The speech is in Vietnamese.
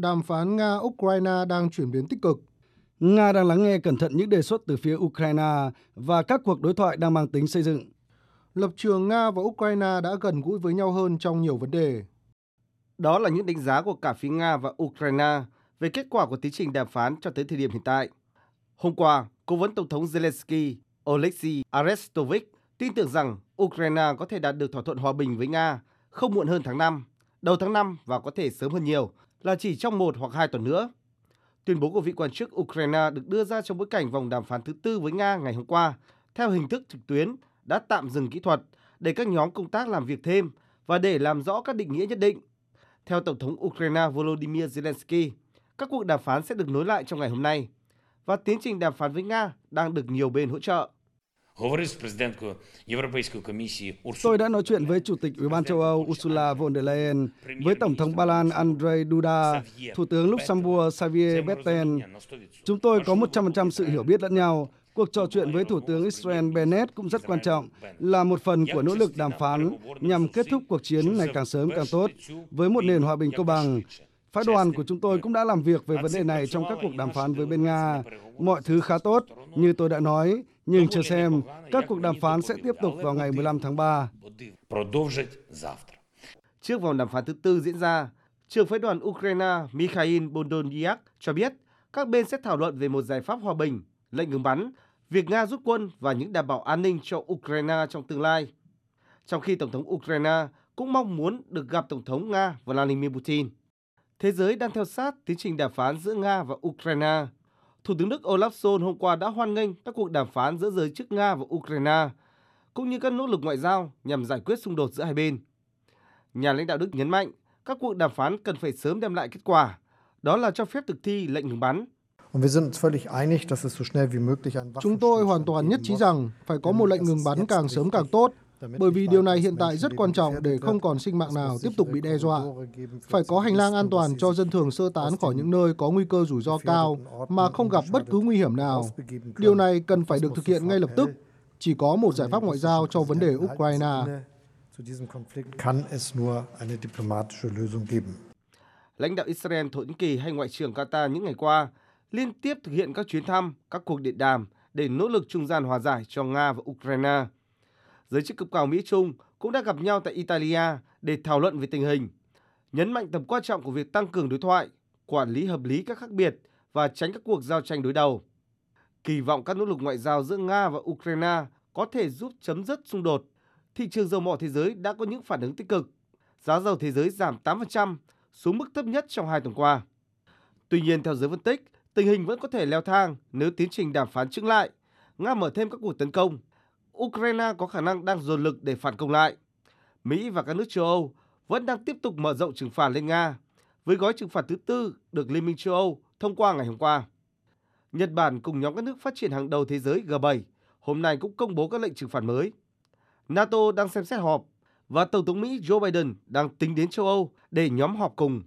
đàm phán Nga-Ukraine đang chuyển biến tích cực. Nga đang lắng nghe cẩn thận những đề xuất từ phía Ukraine và các cuộc đối thoại đang mang tính xây dựng. Lập trường Nga và Ukraine đã gần gũi với nhau hơn trong nhiều vấn đề. Đó là những đánh giá của cả phía Nga và Ukraine về kết quả của tiến trình đàm phán cho tới thời điểm hiện tại. Hôm qua, Cố vấn Tổng thống Zelensky Oleksiy Arestovich tin tưởng rằng Ukraine có thể đạt được thỏa thuận hòa bình với Nga không muộn hơn tháng 5, đầu tháng 5 và có thể sớm hơn nhiều là chỉ trong một hoặc hai tuần nữa. Tuyên bố của vị quan chức Ukraine được đưa ra trong bối cảnh vòng đàm phán thứ tư với Nga ngày hôm qua, theo hình thức trực tuyến, đã tạm dừng kỹ thuật để các nhóm công tác làm việc thêm và để làm rõ các định nghĩa nhất định. Theo Tổng thống Ukraine Volodymyr Zelensky, các cuộc đàm phán sẽ được nối lại trong ngày hôm nay và tiến trình đàm phán với Nga đang được nhiều bên hỗ trợ. Tôi đã nói chuyện với Chủ tịch Ủy ban châu Âu Ursula von der Leyen, với Tổng thống Ba Lan Andrzej Duda, Thủ tướng Luxembourg Xavier Bettel. Chúng tôi có 100% sự hiểu biết lẫn nhau. Cuộc trò chuyện với Thủ tướng Israel Bennett cũng rất quan trọng, là một phần của nỗ lực đàm phán nhằm kết thúc cuộc chiến ngày càng sớm càng tốt, với một nền hòa bình công bằng. Phái đoàn của chúng tôi cũng đã làm việc về vấn đề này trong các cuộc đàm phán với bên Nga. Mọi thứ khá tốt, như tôi đã nói, nhưng chờ xem, các cuộc đàm phán sẽ tiếp tục vào ngày 15 tháng 3. Trước vòng đàm phán thứ tư diễn ra, trưởng phái đoàn Ukraine Mikhail Podolyak cho biết các bên sẽ thảo luận về một giải pháp hòa bình, lệnh ngừng bắn, việc Nga rút quân và những đảm bảo an ninh cho Ukraine trong tương lai. Trong khi Tổng thống Ukraine cũng mong muốn được gặp Tổng thống Nga Vladimir Putin. Thế giới đang theo sát tiến trình đàm phán giữa Nga và Ukraine. Thủ tướng Đức Olaf Scholz hôm qua đã hoan nghênh các cuộc đàm phán giữa giới chức Nga và Ukraine, cũng như các nỗ lực ngoại giao nhằm giải quyết xung đột giữa hai bên. Nhà lãnh đạo Đức nhấn mạnh các cuộc đàm phán cần phải sớm đem lại kết quả, đó là cho phép thực thi lệnh ngừng bắn. Chúng tôi hoàn toàn nhất trí rằng phải có một lệnh ngừng bắn càng sớm càng tốt bởi vì điều này hiện tại rất quan trọng để không còn sinh mạng nào tiếp tục bị đe dọa. Phải có hành lang an toàn cho dân thường sơ tán khỏi những nơi có nguy cơ rủi ro cao mà không gặp bất cứ nguy hiểm nào. Điều này cần phải được thực hiện ngay lập tức. Chỉ có một giải pháp ngoại giao cho vấn đề Ukraine. Lãnh đạo Israel, Thổ Nhĩ Kỳ hay Ngoại trưởng Qatar những ngày qua liên tiếp thực hiện các chuyến thăm, các cuộc điện đàm để nỗ lực trung gian hòa giải cho Nga và Ukraine giới chức cấp cao Mỹ Trung cũng đã gặp nhau tại Italia để thảo luận về tình hình, nhấn mạnh tầm quan trọng của việc tăng cường đối thoại, quản lý hợp lý các khác biệt và tránh các cuộc giao tranh đối đầu. Kỳ vọng các nỗ lực ngoại giao giữa Nga và Ukraine có thể giúp chấm dứt xung đột. Thị trường dầu mỏ thế giới đã có những phản ứng tích cực. Giá dầu thế giới giảm 8% xuống mức thấp nhất trong hai tuần qua. Tuy nhiên, theo giới phân tích, tình hình vẫn có thể leo thang nếu tiến trình đàm phán chững lại, Nga mở thêm các cuộc tấn công Ukraine có khả năng đang dồn lực để phản công lại. Mỹ và các nước châu Âu vẫn đang tiếp tục mở rộng trừng phạt lên Nga, với gói trừng phạt thứ tư được Liên minh châu Âu thông qua ngày hôm qua. Nhật Bản cùng nhóm các nước phát triển hàng đầu thế giới G7 hôm nay cũng công bố các lệnh trừng phạt mới. NATO đang xem xét họp và Tổng thống Mỹ Joe Biden đang tính đến châu Âu để nhóm họp cùng